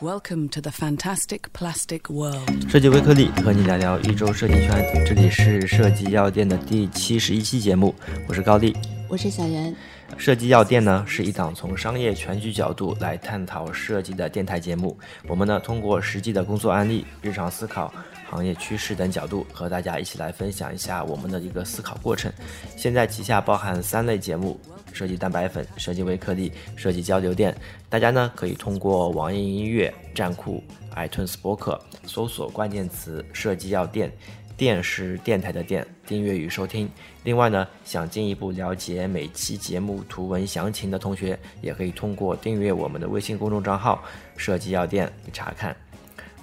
Welcome to the fantastic plastic world. 设计微颗粒和你聊聊一周设计圈，这里是设计药店的第七十一期节目，我是高丽。我是小袁。设计药店呢是一档从商业全局角度来探讨设计的电台节目。我们呢通过实际的工作案例、日常思考、行业趋势等角度，和大家一起来分享一下我们的一个思考过程。现在旗下包含三类节目：设计蛋白粉、设计微颗粒、设计交流电。大家呢可以通过网易音乐、站酷、iTunes 播客搜索关键词“设计药店”。电是电台的电，订阅与收听。另外呢，想进一步了解每期节目图文详情的同学，也可以通过订阅我们的微信公众账号“设计药店”查看。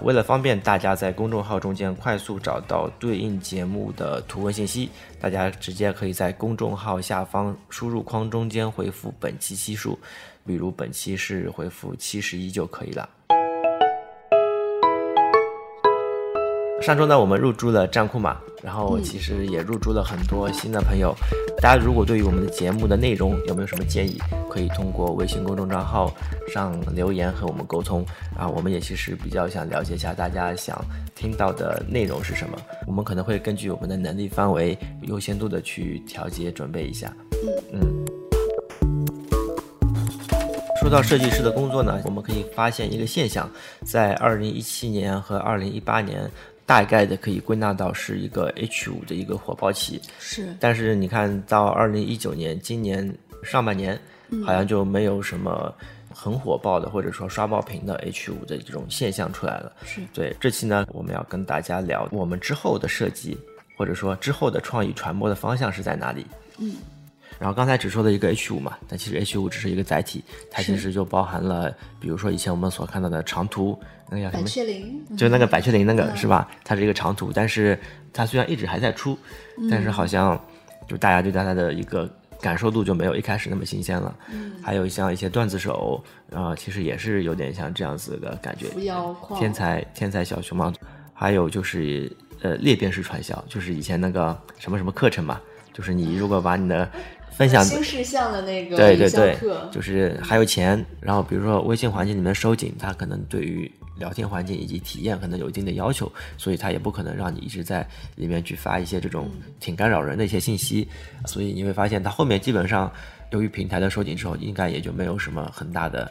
为了方便大家在公众号中间快速找到对应节目的图文信息，大家直接可以在公众号下方输入框中间回复本期期数，比如本期是回复七十一就可以了。上周呢，我们入驻了站酷嘛，然后其实也入驻了很多新的朋友。大家如果对于我们的节目的内容有没有什么建议，可以通过微信公众账号上留言和我们沟通啊。我们也其实比较想了解一下大家想听到的内容是什么，我们可能会根据我们的能力范围优先度的去调节准备一下。嗯嗯。说到设计师的工作呢，我们可以发现一个现象，在二零一七年和二零一八年。大概的可以归纳到是一个 H 五的一个火爆期，是。但是你看到二零一九年，今年上半年，好像就没有什么很火爆的，或者说刷爆屏的 H 五的这种现象出来了。是对。这期呢，我们要跟大家聊我们之后的设计，或者说之后的创意传播的方向是在哪里。嗯。然后刚才只说的一个 H 五嘛，但其实 H 五只是一个载体，它其实就包含了，比如说以前我们所看到的长途，那个叫什么？百雀羚，就那个百雀羚那个是吧？它是一个长途，但是它虽然一直还在出，但是好像就大家对它的一个感受度就没有一开始那么新鲜了。嗯。还有像一些段子手，啊，其实也是有点像这样子的感觉。天才天才小熊猫，还有就是呃裂变式传销，就是以前那个什么什么课程嘛，就是你如果把你的分享新事项的那个对对对，就是还有钱，然后比如说微信环境里面收紧，它可能对于聊天环境以及体验可能有一定的要求，所以它也不可能让你一直在里面去发一些这种挺干扰人的一些信息，所以你会发现它后面基本上由于平台的收紧之后，应该也就没有什么很大的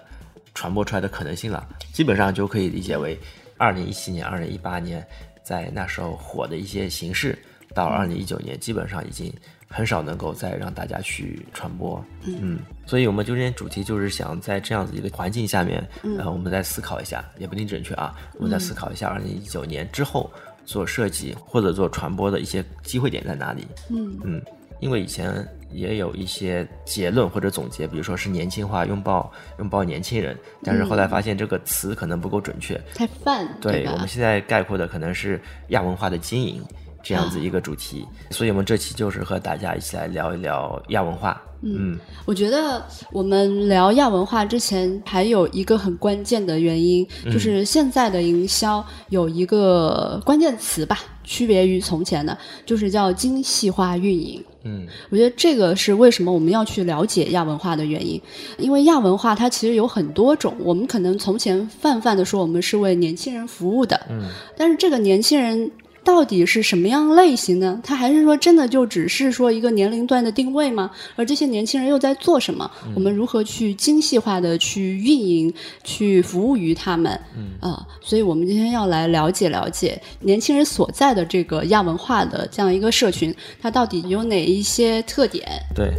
传播出来的可能性了，基本上就可以理解为二零一七年、二零一八年在那时候火的一些形式，到二零一九年基本上已经。很少能够再让大家去传播，嗯，所以我们今天主题就是想在这样子一个环境下面，呃，我们再思考一下，也不一定准确啊，我们再思考一下二零一九年之后做设计或者做传播的一些机会点在哪里，嗯。嗯，因为以前也有一些结论或者总结，比如说是年轻化拥抱拥抱年轻人，但是后来发现这个词可能不够准确，太泛，对我们现在概括的可能是亚文化的经营。这样子一个主题，所以我们这期就是和大家一起来聊一聊亚文化。嗯，我觉得我们聊亚文化之前，还有一个很关键的原因，就是现在的营销有一个关键词吧，区别于从前的，就是叫精细化运营。嗯，我觉得这个是为什么我们要去了解亚文化的原因，因为亚文化它其实有很多种，我们可能从前泛泛的说我们是为年轻人服务的，嗯，但是这个年轻人。到底是什么样类型呢？他还是说真的就只是说一个年龄段的定位吗？而这些年轻人又在做什么？我们如何去精细化的去运营、去服务于他们？啊，所以我们今天要来了解了解年轻人所在的这个亚文化的这样一个社群，它到底有哪一些特点？对，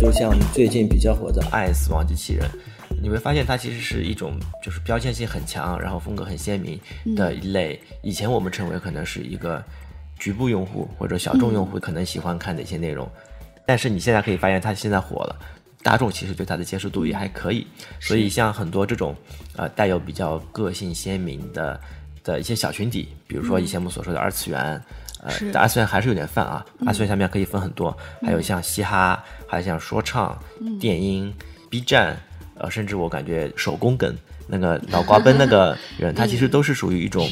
就像最近比较火的《爱死亡机器人》。你会发现它其实是一种就是标签性很强，然后风格很鲜明的一类。以前我们称为可能是一个局部用户或者小众用户可能喜欢看的一些内容，但是你现在可以发现它现在火了，大众其实对它的接受度也还可以。所以像很多这种呃带有比较个性鲜明的的一些小群体，比如说以前我们所说的二次元，呃，二次元还是有点泛啊，二次元下面可以分很多，还有像嘻哈，还有像说唱、电音、B 站。呃，甚至我感觉手工梗那个脑瓜崩那个人，他其实都是属于一种，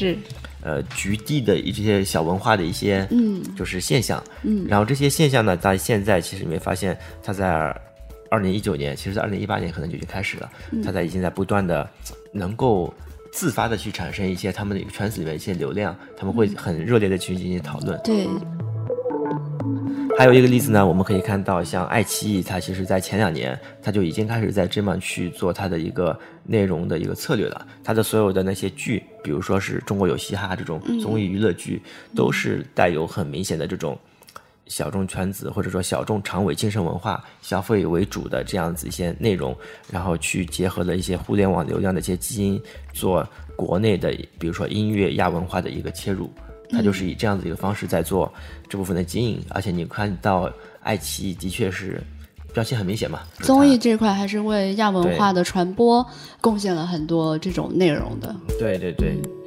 呃，局地的一些小文化的一些，嗯，就是现象，嗯，然后这些现象呢，在现在其实你会发现，它在二零一九年，其实在二零一八年可能就已经开始了，它在已经在不断的能够自发的去产生一些他们的一个圈子里面一些流量，他们会很热烈的去进行讨论。对，还有一个例子呢，我们可以看到，像爱奇艺，它其实在前两年，它就已经开始在这么去做它的一个内容的一个策略了。它的所有的那些剧，比如说是中国有嘻哈这种综艺娱乐剧，都是带有很明显的这种小众圈子或者说小众长尾精神文化消费为主的这样子一些内容，然后去结合了一些互联网流量的一些基因，做国内的比如说音乐亚文化的一个切入。它就是以这样子一个方式在做这部分的经营，而且你看到爱奇艺的确是标签很明显嘛。综艺这块还是为亚文化的传播贡献了很多这种内容的。对对对。啊，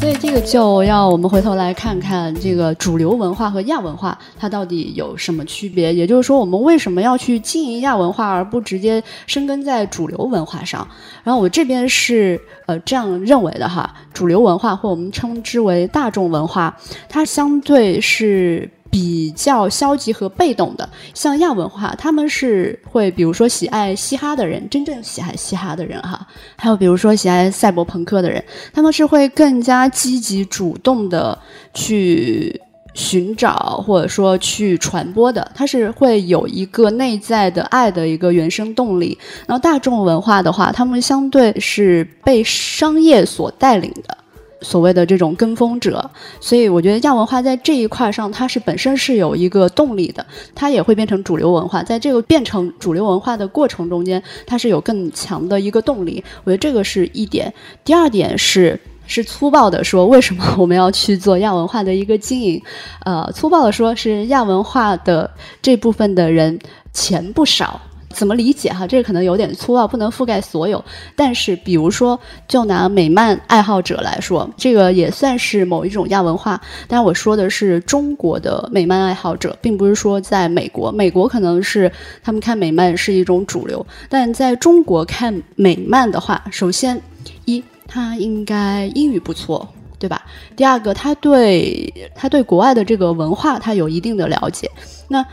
所以这个就要我们回头来看看这个主流文化和亚文化它到底有什么区别。也就是说，我们为什么要去经营亚文化，而不直接生根在主流文化上？然后我这边是呃这样认为的哈，主流文化或我们称之为大众文化，它相对是。比较消极和被动的，像亚文化，他们是会比如说喜爱嘻哈的人，真正喜爱嘻哈的人哈，还有比如说喜爱赛博朋克的人，他们是会更加积极主动的去寻找或者说去传播的，它是会有一个内在的爱的一个原生动力。然后大众文化的话，他们相对是被商业所带领的。所谓的这种跟风者，所以我觉得亚文化在这一块上，它是本身是有一个动力的，它也会变成主流文化。在这个变成主流文化的过程中间，它是有更强的一个动力。我觉得这个是一点。第二点是是粗暴的说，为什么我们要去做亚文化的一个经营？呃，粗暴的说是亚文化的这部分的人钱不少。怎么理解哈？这个可能有点粗暴，不能覆盖所有。但是，比如说，就拿美漫爱好者来说，这个也算是某一种亚文化。当然，我说的是中国的美漫爱好者，并不是说在美国。美国可能是他们看美漫是一种主流，但在中国看美漫的话，首先一，他应该英语不错，对吧？第二个，他对他对国外的这个文化，他有一定的了解。那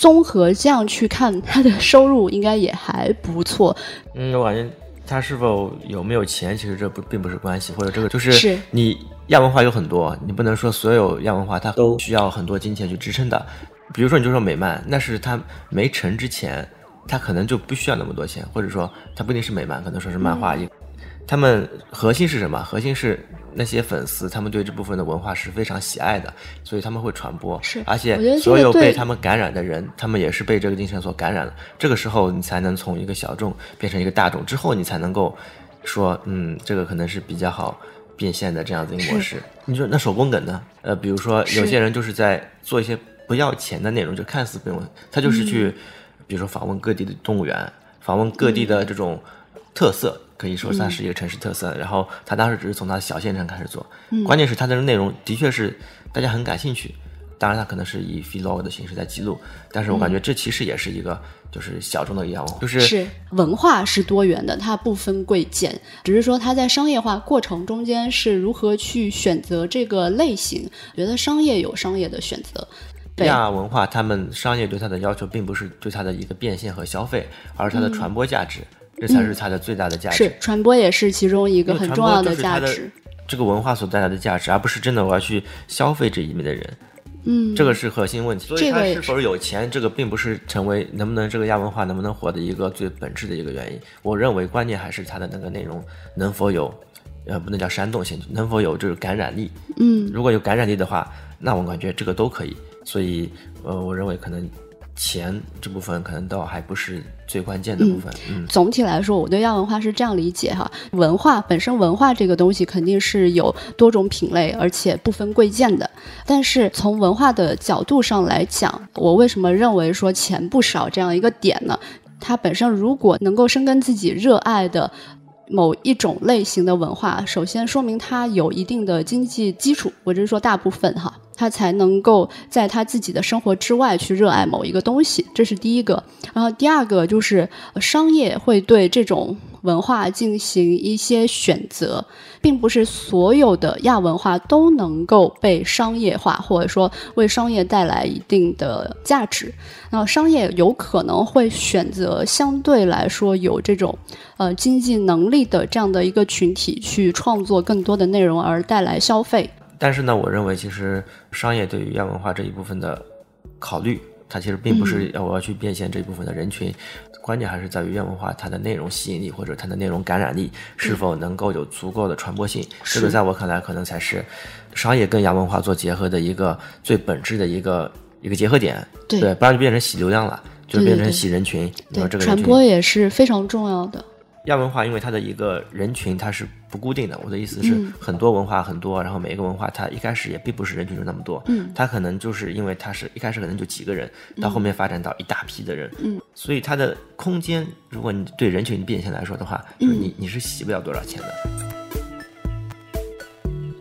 综合这样去看，他的收入应该也还不错。嗯，我感觉他是否有没有钱，其实这不并不是关系，或者这个就是你亚文化有很多，你不能说所有亚文化它都需要很多金钱去支撑的。比如说，你就说美漫，那是他没成之前，他可能就不需要那么多钱，或者说他不一定是美漫，可能说是漫画一。他们核心是什么？核心是。那些粉丝，他们对这部分的文化是非常喜爱的，所以他们会传播。是，而且所有被他们感染的人，他们也是被这个精神所感染了。这个时候，你才能从一个小众变成一个大众，之后你才能够说，嗯，这个可能是比较好变现的这样子一个模式。你说那手工梗呢？呃，比如说有些人就是在做一些不要钱的内容，就看似不用，他就是去，比如说访问各地的动物园，访问各地的这种特色。可以说算是一个城市特色，然后他当时只是从他的小县城开始做，关键是他的内容的确是大家很感兴趣。当然，他可能是以 vlog 的形式在记录，但是我感觉这其实也是一个就是小众的一样就是是文化是多元的，它不分贵贱，只是说它在商业化过程中间是如何去选择这个类型。觉得商业有商业的选择，亚文化他们商业对它的要求并不是对它的一个变现和消费，而是它的传播价值。这才是它的最大的价值。是传播也是其中一个很重要的价值。这个文化所带来的价值，而不是真的我要去消费这一面的人。嗯，这个是核心问题。所以它是否有钱，这个并不是成为能不能这个亚文化能不能火的一个最本质的一个原因。我认为关键还是它的那个内容能否有，呃，不能叫煽动性，能否有这个感染力。嗯，如果有感染力的话，那我感觉这个都可以。所以，呃，我认为可能。钱这部分可能倒还不是最关键的部分。嗯，总体来说，我对亚文化是这样理解哈：文化本身，文化这个东西肯定是有多种品类，而且不分贵贱的。但是从文化的角度上来讲，我为什么认为说钱不少这样一个点呢？它本身如果能够深耕自己热爱的某一种类型的文化，首先说明它有一定的经济基础，我只是说大部分哈。他才能够在他自己的生活之外去热爱某一个东西，这是第一个。然后第二个就是商业会对这种文化进行一些选择，并不是所有的亚文化都能够被商业化，或者说为商业带来一定的价值。那商业有可能会选择相对来说有这种呃经济能力的这样的一个群体去创作更多的内容而带来消费。但是呢，我认为其实商业对于亚文化这一部分的考虑，它其实并不是要我要去变现这一部分的人群，关键还是在于亚文化它的内容吸引力或者它的内容感染力是否能够有足够的传播性。这个在我看来，可能才是商业跟亚文化做结合的一个最本质的一个一个结合点。对，不然就变成洗流量了，就变成洗人群。对，这个传播也是非常重要的。亚文化因为它的一个人群它是不固定的，我的意思是很多文化很多，然后每一个文化它一开始也并不是人群中那么多，嗯，它可能就是因为它是一开始可能就几个人，到后面发展到一大批的人，嗯，所以它的空间，如果你对人群变现来说的话，就是你你是洗不了多少钱的。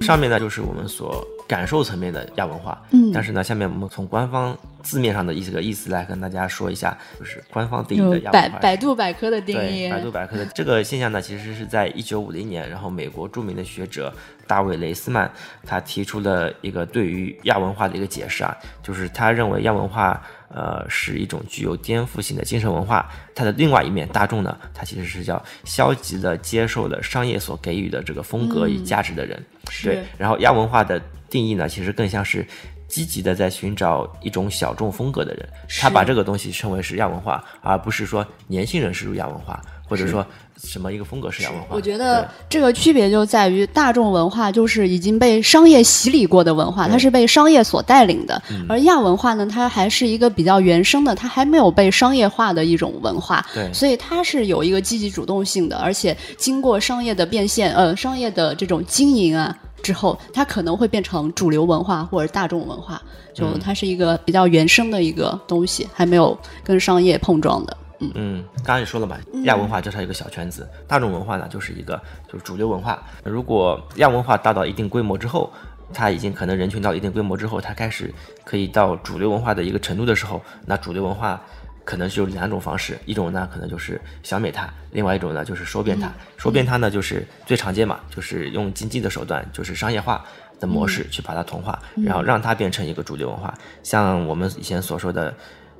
上面呢就是我们所。感受层面的亚文化，嗯，但是呢，下面我们从官方字面上的意思个意思来跟大家说一下，就是官方定义的亚文化。百百度百科的定义，百度百科的这个现象呢，其实是在一九五零年，然后美国著名的学者大卫雷斯曼他提出了一个对于亚文化的一个解释啊，就是他认为亚文化。呃，是一种具有颠覆性的精神文化。它的另外一面，大众呢，它其实是叫消极的接受了商业所给予的这个风格与价值的人。对。然后亚文化的定义呢，其实更像是积极的在寻找一种小众风格的人。他把这个东西称为是亚文化，而不是说年轻人是入亚文化，或者说。什么一个风格是亚文化？我觉得这个区别就在于大众文化就是已经被商业洗礼过的文化，它是被商业所带领的；而亚文化呢，它还是一个比较原生的，它还没有被商业化的一种文化。对，所以它是有一个积极主动性的，而且经过商业的变现，呃，商业的这种经营啊之后，它可能会变成主流文化或者大众文化。就它是一个比较原生的一个东西，还没有跟商业碰撞的。嗯，刚刚也说了嘛，亚文化就是一个小圈子，大众文化呢就是一个就是主流文化。如果亚文化达到一定规模之后，它已经可能人群到一定规模之后，它开始可以到主流文化的一个程度的时候，那主流文化可能是有两种方式，一种呢可能就是消灭它，另外一种呢就是收编它。收编它呢就是最常见嘛，就是用经济的手段，就是商业化的模式去把它同化，然后让它变成一个主流文化。像我们以前所说的。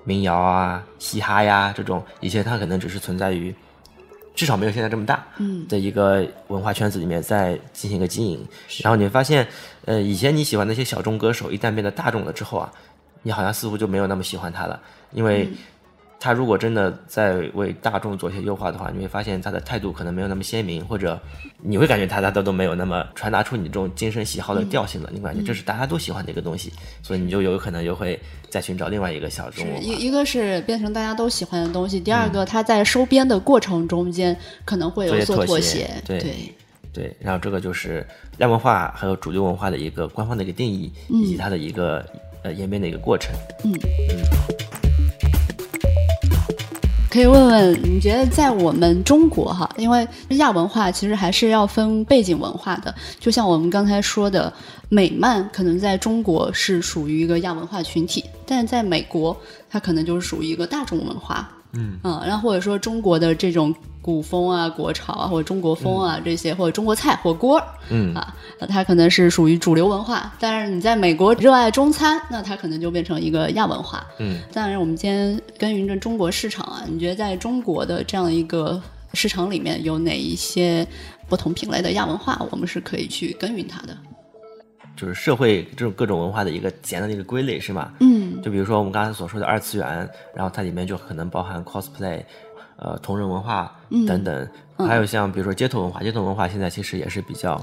民谣啊，嘻哈呀，这种以前它可能只是存在于，至少没有现在这么大，嗯，的一个文化圈子里面在进行一个经营。然后你会发现，呃，以前你喜欢那些小众歌手，一旦变得大众了之后啊，你好像似乎就没有那么喜欢他了，因为。他如果真的在为大众做一些优化的话，你会发现他的态度可能没有那么鲜明，或者你会感觉他他都都没有那么传达出你这种精神喜好的调性了。你感觉这是大家都喜欢的一个东西，所以你就有可能又会再寻找另外一个小众。一一个是变成大家都喜欢的东西，第二个他在收编的过程中间可能会有所妥协。对对，然后这个就是亚文化还有主流文化的一个官方的一个定义，以及它的一个呃演变的一个过程。嗯嗯。可以问问，你觉得在我们中国哈，因为亚文化其实还是要分背景文化的。就像我们刚才说的，美漫可能在中国是属于一个亚文化群体，但是在美国，它可能就是属于一个大众文化。嗯嗯，然后或者说中国的这种古风啊、国潮啊，或者中国风啊这些，或者中国菜火锅，嗯啊，那它可能是属于主流文化。但是你在美国热爱中餐，那它可能就变成一个亚文化。嗯，但是我们今天耕耘着中国市场啊，你觉得在中国的这样一个市场里面有哪一些不同品类的亚文化，我们是可以去耕耘它的？就是社会这种各种文化的一个简单的一个归类是吗？嗯，就比如说我们刚才所说的二次元，然后它里面就可能包含 cosplay，呃，同人文化等等，还有像比如说街头文化，街头文化现在其实也是比较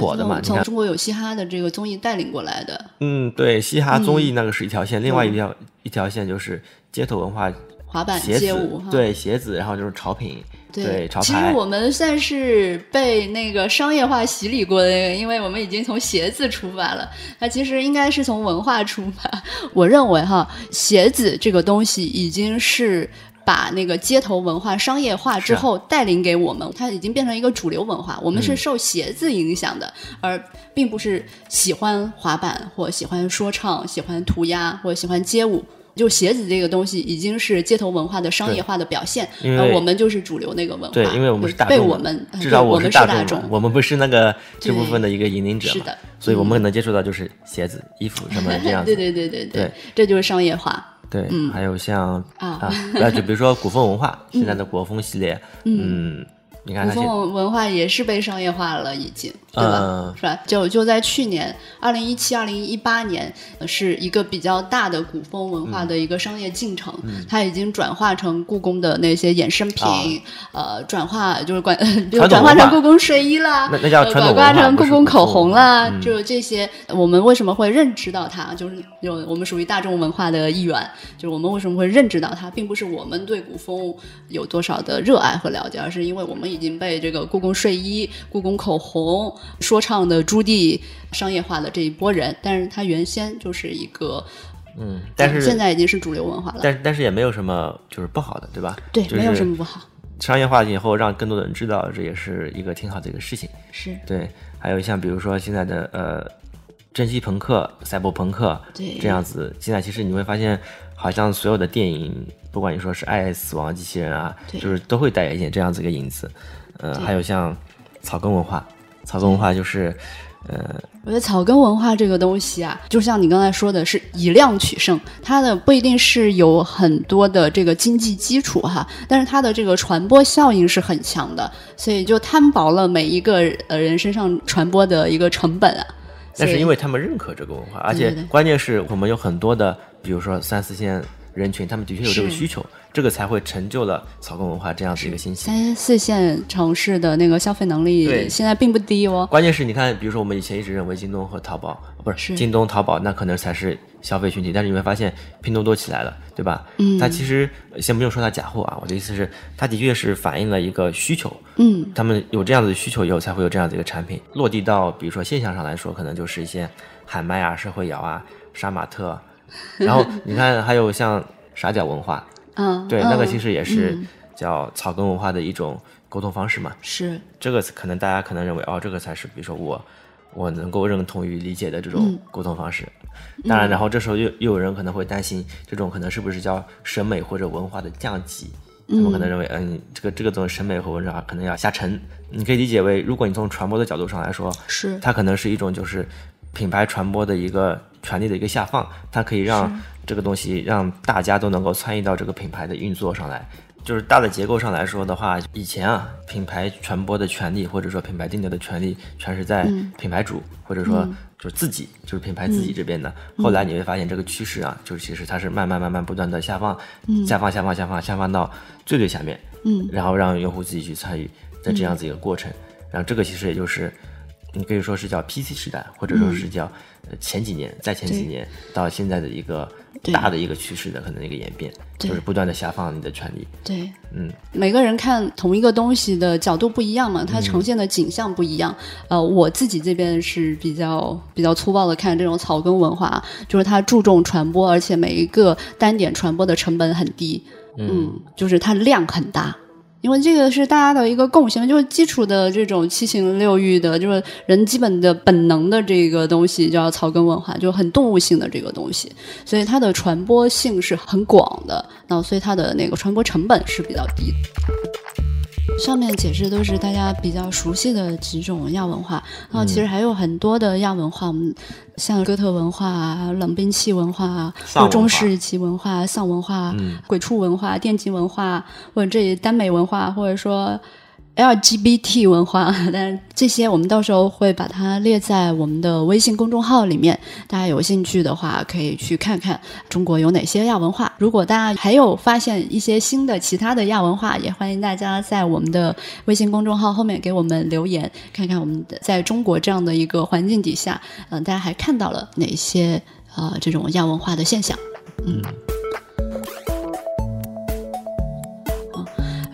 火的嘛。从中国有嘻哈的这个综艺带领过来的。嗯，对，嘻哈综艺那个是一条线，另外一条一条线就是街头文化，滑板街舞，对，鞋子，然后就是潮品。对，其实我们算是被那个商业化洗礼过的，因为我们已经从鞋子出发了。那其实应该是从文化出发。我认为哈，鞋子这个东西已经是把那个街头文化商业化之后带领给我们，它已经变成一个主流文化。我们是受鞋子影响的，而并不是喜欢滑板或喜欢说唱、喜欢涂鸦或喜欢街舞。就鞋子这个东西已经是街头文化的商业化的表现，我们就是主流那个文化。对，因为我们是大被众我们至少我们是大众，我们不是那个这部分的一个引领者嘛，是的所以我们能接触到就是鞋子、衣服什么这样 子。对对对对对这就是商业化。对，还有像啊啊，呃就比如说古风文化，现在的国风系列，嗯，你看古风文文化也是被商业化了，已经，对吧？嗯是吧？就就在去年，二零一七、二零一八年，呃是一个比较大的古风文化的一个商业进程，嗯。它已经转化成故宫的那些衍生品，呃，转化就是管，就转化成故宫睡衣啦，那那叫呃传统转化成故宫口红啦，嗯。就这些，我们为什么会认知到它？就是有我们属于大众文化的一员，就是我们为什么会认知到它，并不是我们对古风有多少的热爱和了解，而是因为我们已经被这个故宫睡衣、故宫口红、说唱的朱棣商业化的这一波人，但是他原先就是一个，嗯，但是现在已经是主流文化了。但是但是也没有什么就是不好的，对吧？对，就是没有什么不好。商业化以后，让更多的人知道，这也是一个挺好的一个事情。是对，还有像比如说现在的呃，蒸汽朋克、赛博朋克对这样子，现在其实你会发现，好像所有的电影，不管你说是《爱死亡机器人》啊，对就是都会带一点这样子一个影子。呃，还有像草根文化，草根文化就是呃，我觉得草根文化这个东西啊，就像你刚才说的，是以量取胜，它的不一定是有很多的这个经济基础哈，但是它的这个传播效应是很强的，所以就摊薄了每一个呃人身上传播的一个成本啊。但是因为他们认可这个文化，而且关键是我们有很多的，比如说三四线人群，他们的确有这个需求，这个才会成就了草根文化这样子一个兴起。三四线城市的那个消费能力对现在并不低哦。关键是你看，比如说我们以前一直认为京东和淘宝不是是京东、淘宝，那可能才是消费群体，但是你会发现拼多多起来了，对吧？嗯，它其实先不用说它假货啊，我的意思是，它的确是反映了一个需求。嗯，他们有这样子的需求以后，才会有这样子一个产品落地到，比如说现象上来说，可能就是一些喊麦啊、社会摇啊、杀马特，然后你看还有像傻屌文化，嗯，对，嗯那个其实也是嗯叫草根文化的一种沟通方式嘛。是这个可能大家可能认为哦，这个才是比如说我我能够认同于理解的这种沟通方式。当然，然后这时候又又有人可能会担心，这种可能是不是叫审美或者文化的降级？他们可能认为，嗯，这个这个种审美和文化可能要下沉。你可以理解为，如果你从传播的角度上来说，是它可能是一种就是品牌传播的一个权利的一个下放，它可以让这个东西让大家都能够参与到这个品牌的运作上来。就是大的结构上来说的话，以前啊，品牌传播的权利或者说品牌定价的权利，全是在品牌主、或者说就是自己，就是品牌自己这边的。后来你会发现这个趋势啊，就是其实它是慢慢慢慢不断的下放，下放下放下放下放到最最下面，嗯，然后让用户自己去参与的这样子一个过程。然后这个其实也就是你可以说是叫 PC 时代，或者说是叫呃前几年、再前几年到现在的一个大的一个趋势的可能一个演变，对。就是不断的下放你的权利。对，嗯，每个人看同一个东西的角度不一样嘛，它呈现的景象不一样。呃，我自己这边是比较比较粗暴的看这种草根文化，就是它注重传播，而且每一个单点传播的成本很低，嗯，就是它量很大。因为这个是大家的一个共性，就是基础的这种七情六欲的，就是人基本的本能的这个东西，叫草根文化，就很动物性的这个东西，所以它的传播性是很广的，那所以它的那个传播成本是比较低。上面解释都是大家比较熟悉的几种亚文化，然后其实还有很多的亚文化，我们像哥特文化啊、冷兵器文化啊，丧文化。中世纪文化、丧文化、鬼畜文化、电竞文化，或者这耽美文化，或者说 LGBT 文化，但是这些我们到时候会把它列在我们的微信公众号里面，大家有兴趣的话可以去看看中国有哪些亚文化。如果大家还有发现一些新的其他的亚文化，也欢迎大家在我们的微信公众号后面给我们留言，看看我们的在中国这样的一个环境底下，嗯、大家还看到了哪些呃这种亚文化的现象。嗯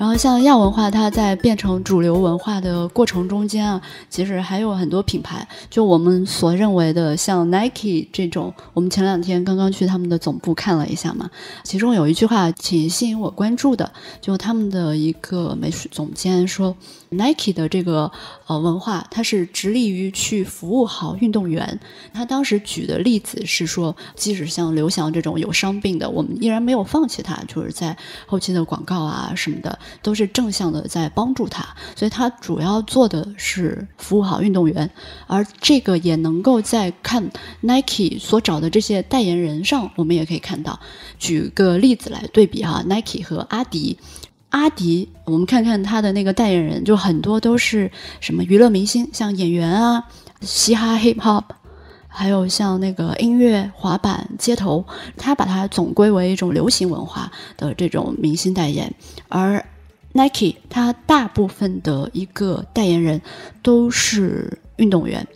然后像亚文化，它在变成主流文化的过程中间啊，其实还有很多品牌，就我们所认为的像 Nike 这种，我们前两天刚刚去他们的总部看了一下嘛，其中有一句话挺吸引我关注的，就他们的一个美术总监说，Nike 的这个呃文化，它是致力于去服务好运动员。他当时举的例子是说，即使像刘翔这种有伤病的，我们依然没有放弃他，就是在后期的广告啊什么的。都是正向的在帮助他，所以他主要做的是服务好运动员，而这个也能够在看 Nike 所找的这些代言人上，我们也可以看到。举个例子来对比哈，Nike 和阿迪，阿迪我们看看他的那个代言人，就很多都是什么娱乐明星，像演员啊、嘻哈 Hip Hop。还有像那个音乐、滑板、街头，他把它总归为一种流行文化的这种明星代言，而。Nike，它大部分的一个代言人都是运动员。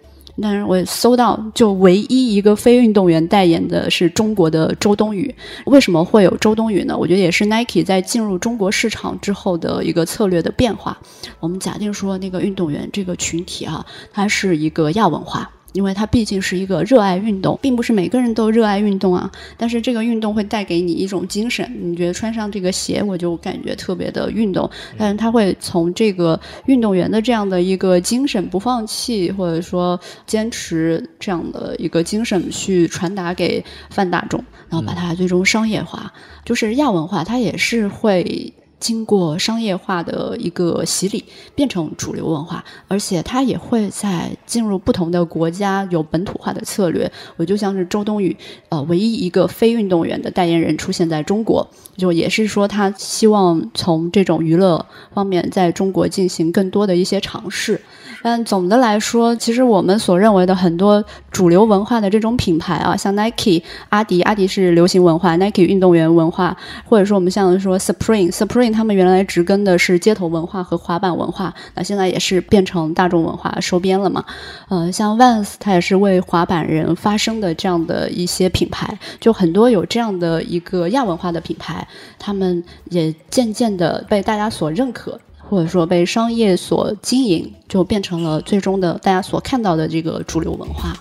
但是，我搜到，就唯一一个非运动员代言的是中国的周冬雨。为什么会有周冬雨呢？我觉得也是 Nike 在进入中国市场之后的一个策略的变化。我们假定说，那个运动员这个群体啊，它是一个亚文化。因为它毕竟是一个热爱运动，并不是每个人都热爱运动啊。但是这个运动会带给你一种精神，你觉得穿上这个鞋，我就感觉特别的运动。但是他会从这个运动员的这样的一个精神，不放弃或者说坚持这样的一个精神去传达给泛大众，然后把它最终商业化。就是亚文化，它也是会。经过商业化的一个洗礼，变成主流文化，而且它也会在进入不同的国家有本土化的策略。我就像是周冬雨，呃，唯一一个非运动员的代言人出现在中国，就也是说他希望从这种娱乐方面在中国进行更多的一些尝试。但总的来说，其实我们所认为的很多主流文化的这种品牌啊，像 Nike、阿迪，阿迪是流行文化，Nike 运动员文化，或者说我们像说 Supreme，Supreme 他们原来植根的是街头文化和滑板文化，那现在也是变成大众文化收编了嘛。呃，像 Vans，它也是为滑板人发声的这样的一些品牌，就很多有这样的一个亚文化的品牌，他们也渐渐的被大家所认可。或者说被商业所经营，就变成了最终的大家所看到的这个主流文化。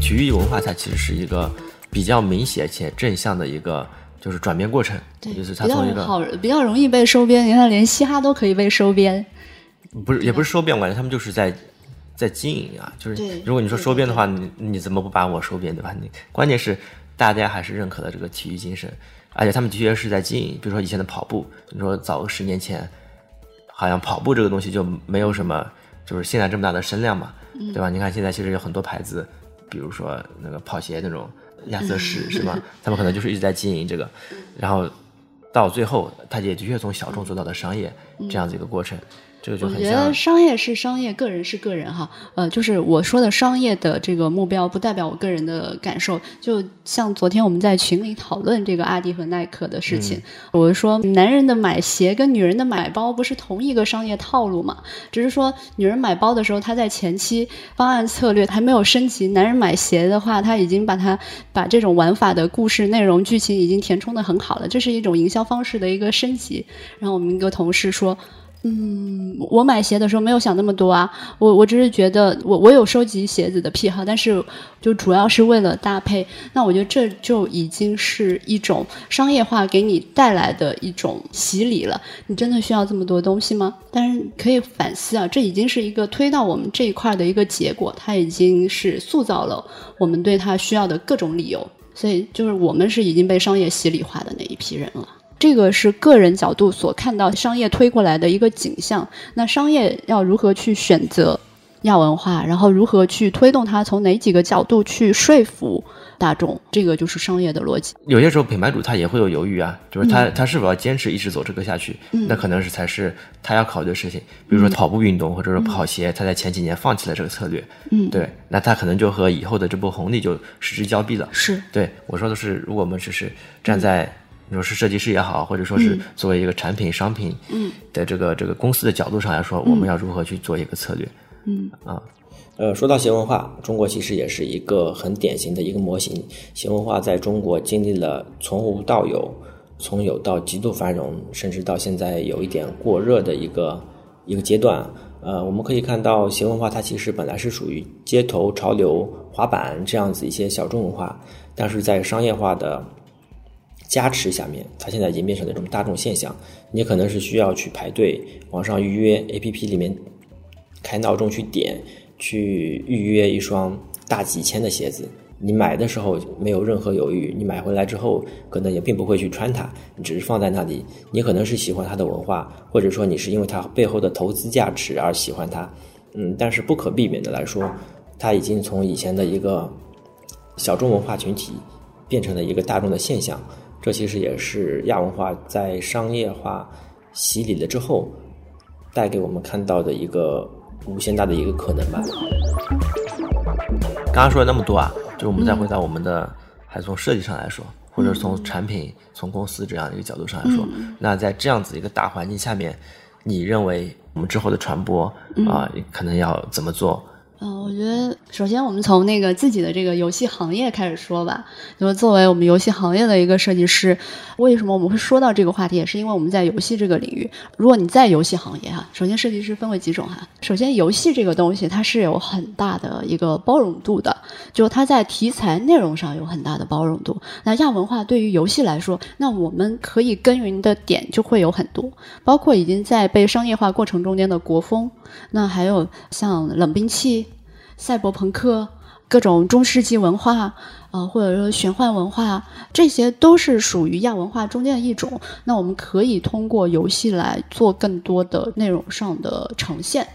体育文化它其实是一个比较明显且正向的一个就是转变过程，就是它从一个好比较容易被收编，你看连嘻哈都可以被收编，不是也不是收编，我感觉他们就是在在经营啊，就是如果你说收编的话，你你怎么不把我收编对吧？你关键是大家还是认可了这个体育精神。而且他们的确是在经营，比如说以前的跑步，你说早个十年前，好像跑步这个东西就没有什么，就是现在这么大的声量嘛，对吧？你看现在其实有很多牌子，比如说那个跑鞋那种亚瑟士 是吧？他们可能就是一直在经营这个，然后到最后，他也的确从小众做到了商业这样子一个过程。我觉得商业是商业，个人是个人哈。呃，就是我说的商业的这个目标，不代表我个人的感受。就像昨天我们在群里讨论这个阿迪和耐克的事情，我说男人的买鞋跟女人的买包不是同一个商业套路嘛？只是说女人买包的时候，她在前期方案策略还没有升级；男人买鞋的话，他已经把它把这种玩法的故事内容、剧情已经填充的很好了。这是一种营销方式的一个升级。然后我们一个同事说。嗯，我买鞋的时候没有想那么多啊，我我只是觉得我我有收集鞋子的癖好，但是就主要是为了搭配。那我觉得这就已经是一种商业化给你带来的一种洗礼了。你真的需要这么多东西吗？但是可以反思啊，这已经是一个推到我们这一块的一个结果，它已经是塑造了我们对它需要的各种理由。所以就是我们是已经被商业洗礼化的那一批人了。这个是个人角度所看到商业推过来的一个景象。那商业要如何去选择亚文化，然后如何去推动它，从哪几个角度去说服大众，这个就是商业的逻辑。有些时候品牌主他也会有犹豫啊，就是他他是否要坚持一直走这个下去，那可能是才是他要考虑的事情。比如说跑步运动或者说跑鞋，他在前几年放弃了这个策略，嗯，对，那他可能就和以后的这波红利就失之交臂了。是对我说的是，如果我们只是站在。你说是设计师也好，或者说是作为一个产品、商品的这个这个公司的角度上来说，我们要如何去做一个策略？嗯啊，呃，说到鞋文化，中国其实也是一个很典型的一个模型。鞋文化在中国经历了从无到有，从有到极度繁荣，甚至到现在有一点过热的一个一个阶段。呃，我们可以看到，鞋文化它其实本来是属于街头潮流、滑板这样子一些小众文化，但是在商业化的加持下面，它现在已经变成了一种大众现象。你可能是需要去排队、网上预约、APP 里面开闹钟去点、去预约一双大几千的鞋子。你买的时候没有任何犹豫，你买回来之后可能也并不会去穿它，你只是放在那里。你可能是喜欢它的文化，或者说你是因为它背后的投资价值而喜欢它。嗯，但是不可避免的来说，它已经从以前的一个小众文化群体变成了一个大众的现象。这其实也是亚文化在商业化洗礼了之后带给我们看到的一个无限大的一个可能吧。刚刚说了那么多啊。就我们再回到我们的，还从设计上来说，或者从产品、从公司这样的一个角度上来说，那在这样子一个大环境下面，你认为我们之后的传播啊，可能要怎么做？嗯，我觉得首先我们从那个自己的这个游戏行业开始说吧。就是作为我们游戏行业的一个设计师，为什么我们会说到这个话题，也是因为我们在游戏这个领域。如果你在游戏行业哈，首先设计师分为几种哈。首先，游戏这个东西它是有很大的一个包容度的，就它在题材内容上有很大的包容度。那亚文化对于游戏来说，那我们可以耕耘的点就会有很多，包括已经在被商业化过程中间的国风，那还有像冷兵器。赛博朋克、各种中世纪文化，呃，或者说玄幻文化，这些都是属于亚文化中间的一种。那我们可以通过游戏来做更多的内容上的呈现。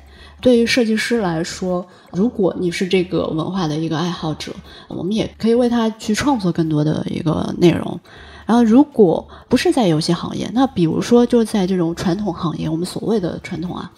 对于设计师来说，如果你是这个文化的一个爱好者，我们也可以为他去创作更多的一个内容。然后，如果不是在游戏行业，那比如说就在这种传统行业，我们所谓的传统啊。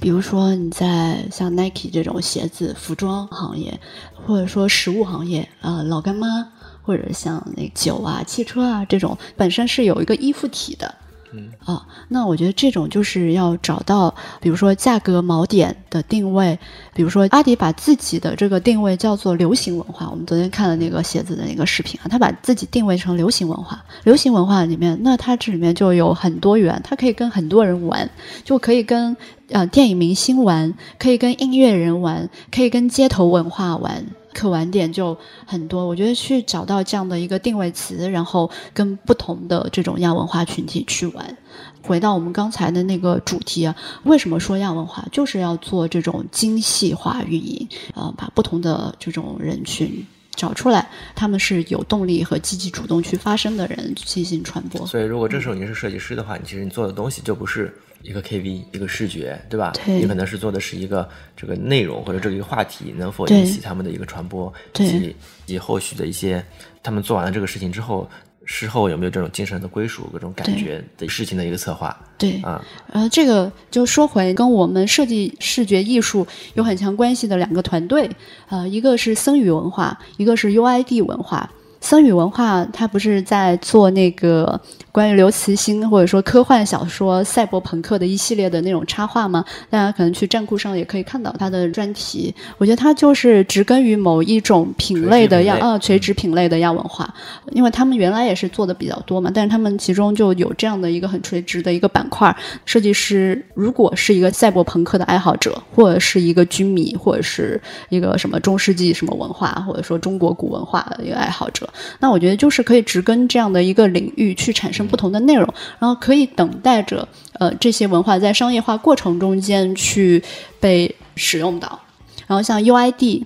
比如说你在像 Nike 这种鞋子、服装行业，或者说食物行业，呃，老干妈，或者像那酒啊、汽车啊这种，本身是有一个依附体的。嗯啊，那我觉得这种就是要找到，比如说价格锚点的定位，比如说阿迪把自己的这个定位叫做流行文化。我们昨天看了那个鞋子的那个视频啊，他把自己定位成流行文化。流行文化里面，那它这里面就有很多元，它可以跟很多人玩，就可以跟呃电影明星玩，可以跟音乐人玩，可以跟街头文化玩。可玩点就很多，我觉得去找到这样的一个定位词，然后跟不同的这种亚文化群体去玩。回到我们刚才的那个主题啊，为什么说亚文化就是要做这种精细化运营？呃，把不同的这种人群找出来，他们是有动力和积极主动去发声的人进行传播。所以，如果这时候你是设计师的话，你其实你做的东西就不是。一个 KV，一个视觉，对吧？你可能是做的是一个这个内容或者这个一个话题，能否引起他们的一个传播，以及以及后续的一些，他们做完了这个事情之后，事后有没有这种精神的归属，各种感觉的事情的一个策划？对啊，呃，这个就说回跟我们设计视觉艺术有很强关系的两个团队，呃，一个是僧宇文化，一个是 UID 文化。僧宇文化，它不是在做那个关于刘慈欣或者说科幻小说、赛博朋克的一系列的那种插画吗？大家可能去站酷上也可以看到它的专题。我觉得它就是植根于某一种品类的亚呃垂直品类的亚文化，因为他们原来也是做的比较多嘛，但是他们其中就有这样的一个很垂直的一个板块。设计师如果是一个赛博朋克的爱好者，或者是一个军迷，或者是一个什么中世纪什么文化，或者说中国古文化的一个爱好者。那我觉得就是可以植根这样的一个领域去产生不同的内容，然后可以等待着呃这些文化在商业化过程中间去被使用到，然后像 UID。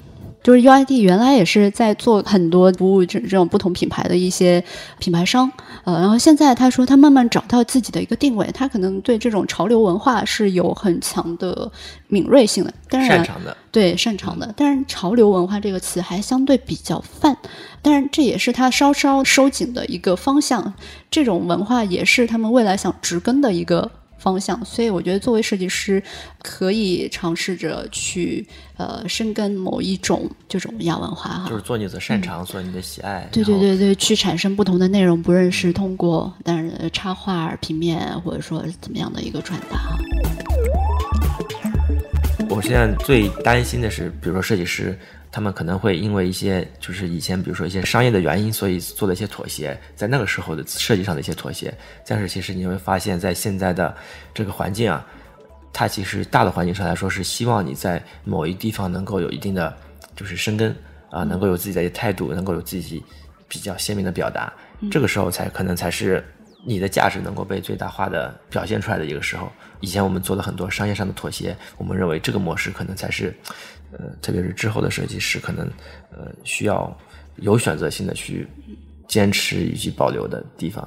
就是 UID 原来也是在做很多服务这这种不同品牌的一些品牌商，呃，然后现在他说他慢慢找到自己的一个定位，他可能对这种潮流文化是有很强的敏锐性的，当然擅长的，对擅长的，但是潮流文化这个词还相对比较泛，但是这也是他稍稍收紧的一个方向，这种文化也是他们未来想植根的一个。方向，所以我觉得作为设计师，可以尝试着去呃深耕某一种这种亚文化哈，就是做你的擅长，做你的喜爱，对对对对，去产生不同的内容，不论是通过但是插画、平面，或者说怎么样的一个传达。我现在最担心的是，比如说设计师他们可能会因为一些就是以前比如说一些商业的原因，所以做了一些妥协，在那个时候的设计上的一些妥协。但是其实你会发现在现在的这个环境啊，它其实大的环境上来说是希望你在某一地方能够有一定的就是生根啊，能够有自己的一态度，能够有自己比较鲜明的表达，这个时候才可能才是你的价值能够被最大化的表现出来的一个时候。以前我们做了很多商业上的妥协，我们认为这个模式可能才是。呃，特别是之后的设计师，可能呃需要有选择性的去坚持以及保留的地方。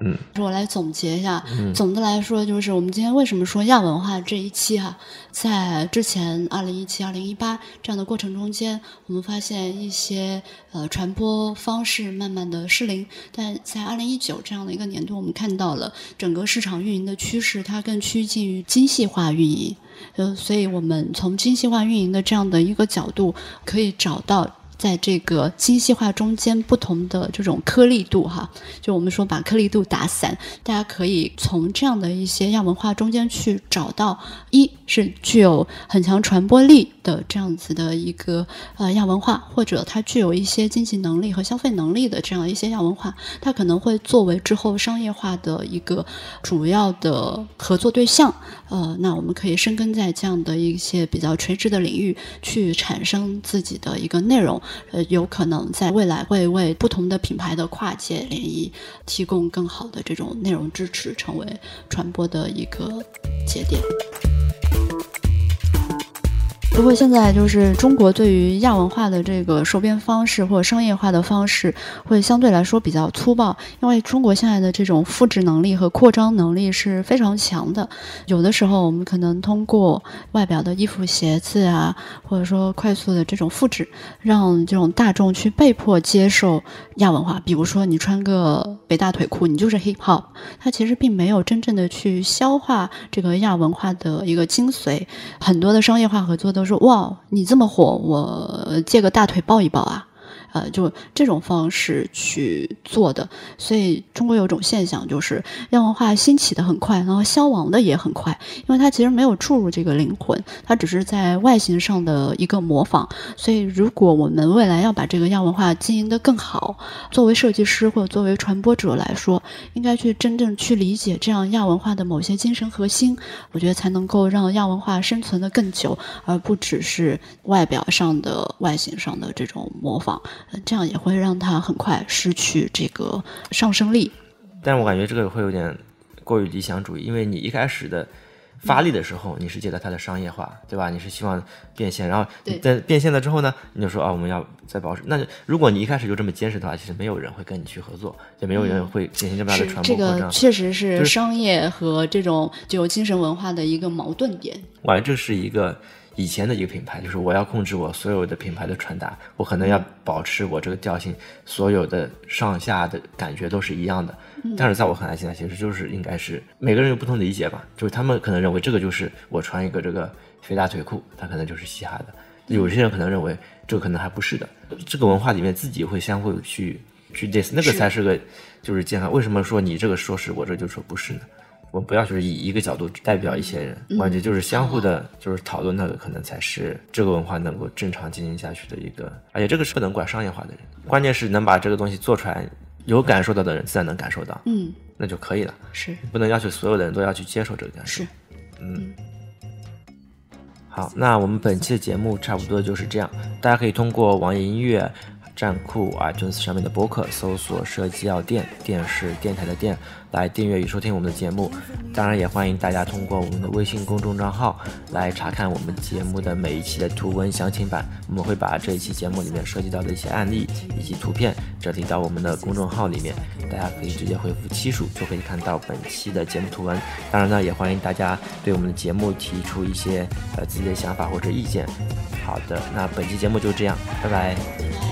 嗯，我来总结一下。总的来说，就是我们今天为什么说亚文化这一期哈，在之前二零一七、二零一八这样的过程中间，我们发现一些呃传播方式慢慢的失灵，但在二零一九这样的一个年度，我们看到了整个市场运营的趋势，它更趋近于精细化运营。呃，所以我们从精细化运营的这样的一个角度，可以找到。在这个精细化中间，不同的这种颗粒度哈，就我们说把颗粒度打散，大家可以从这样的一些亚文化中间去找到，一是具有很强传播力的这样子的一个呃亚文化，或者它具有一些经济能力和消费能力的这样一些亚文化，它可能会作为之后商业化的一个主要的合作对象。呃，那我们可以深耕在这样的一些比较垂直的领域，去产生自己的一个内容。呃，有可能在未来会为不同的品牌的跨界联谊提供更好的这种内容支持，成为传播的一个节点。不过现在就是中国对于亚文化的这个收编方式或者商业化的方式，会相对来说比较粗暴，因为中国现在的这种复制能力和扩张能力是非常强的。有的时候我们可能通过外表的衣服、鞋子啊，或者说快速的这种复制，让这种大众去被迫接受亚文化。比如说你穿个北大腿裤，你就是 hip hop，它其实并没有真正的去消化这个亚文化的一个精髓。很多的商业化合作都。说哇，你这么火，我借个大腿抱一抱啊。呃，就这种方式去做的，所以中国有种现象，就是亚文化兴起的很快，然后消亡的也很快，因为它其实没有注入这个灵魂，它只是在外形上的一个模仿。所以，如果我们未来要把这个亚文化经营的更好，作为设计师或者作为传播者来说，应该去真正去理解这样亚文化的某些精神核心，我觉得才能够让亚文化生存的更久，而不只是外表上的外形上的这种模仿。这样也会让他很快失去这个上升力，但是我感觉这个会有点过于理想主义，因为你一开始的发力的时候，你是觉得它的商业化，对吧？你是希望变现，然后在变现了之后呢，你就说啊，我们要再保持。那如果你一开始就这么坚持的话，其实没有人会跟你去合作，也没有人会进行这么大的传播这个确实是商业和这种就精神文化的一个矛盾点。我感觉这是一个。以前的一个品牌，就是我要控制我所有的品牌的传达，我可能要保持我这个调性，所有的上下的感觉都是一样的。但是在我看来，现在其实就是应该是每个人有不同的理解吧，就是他们可能认为这个就是我穿一个这个肥大腿裤，它可能就是嘻哈的；有些人可能认为这个可能还不是的。这个文化里面自己会相互去去 dis，那个才是个就是健康。为什么说你这个说是，我这就说不是呢？我们不要就是以一个角度代表一些人，关键就是相互的，就是讨论那个可能才是这个文化能够正常进行下去的一个，而且这个是不能怪商业化的人，关键是能把这个东西做出来，有感受到的人自然能感受到，嗯，那就可以了，是，不能要求所有的人都要去接受这个感受，是，嗯，好，那我们本期的节目差不多就是这样，大家可以通过网易音乐。站酷 iTunes 上面的播客搜索“设计药店”，电视电台的店，来订阅与收听我们的节目。当然，也欢迎大家通过我们的微信公众账号来查看我们节目的每一期的图文详情版。我们会把这一期节目里面涉及到的一些案例以及图片整理到我们的公众号里面，大家可以直接回复期数就可以看到本期的节目图文。当然呢，也欢迎大家对我们的节目提出一些呃自己的想法或者意见。好的，那本期节目就这样，拜拜。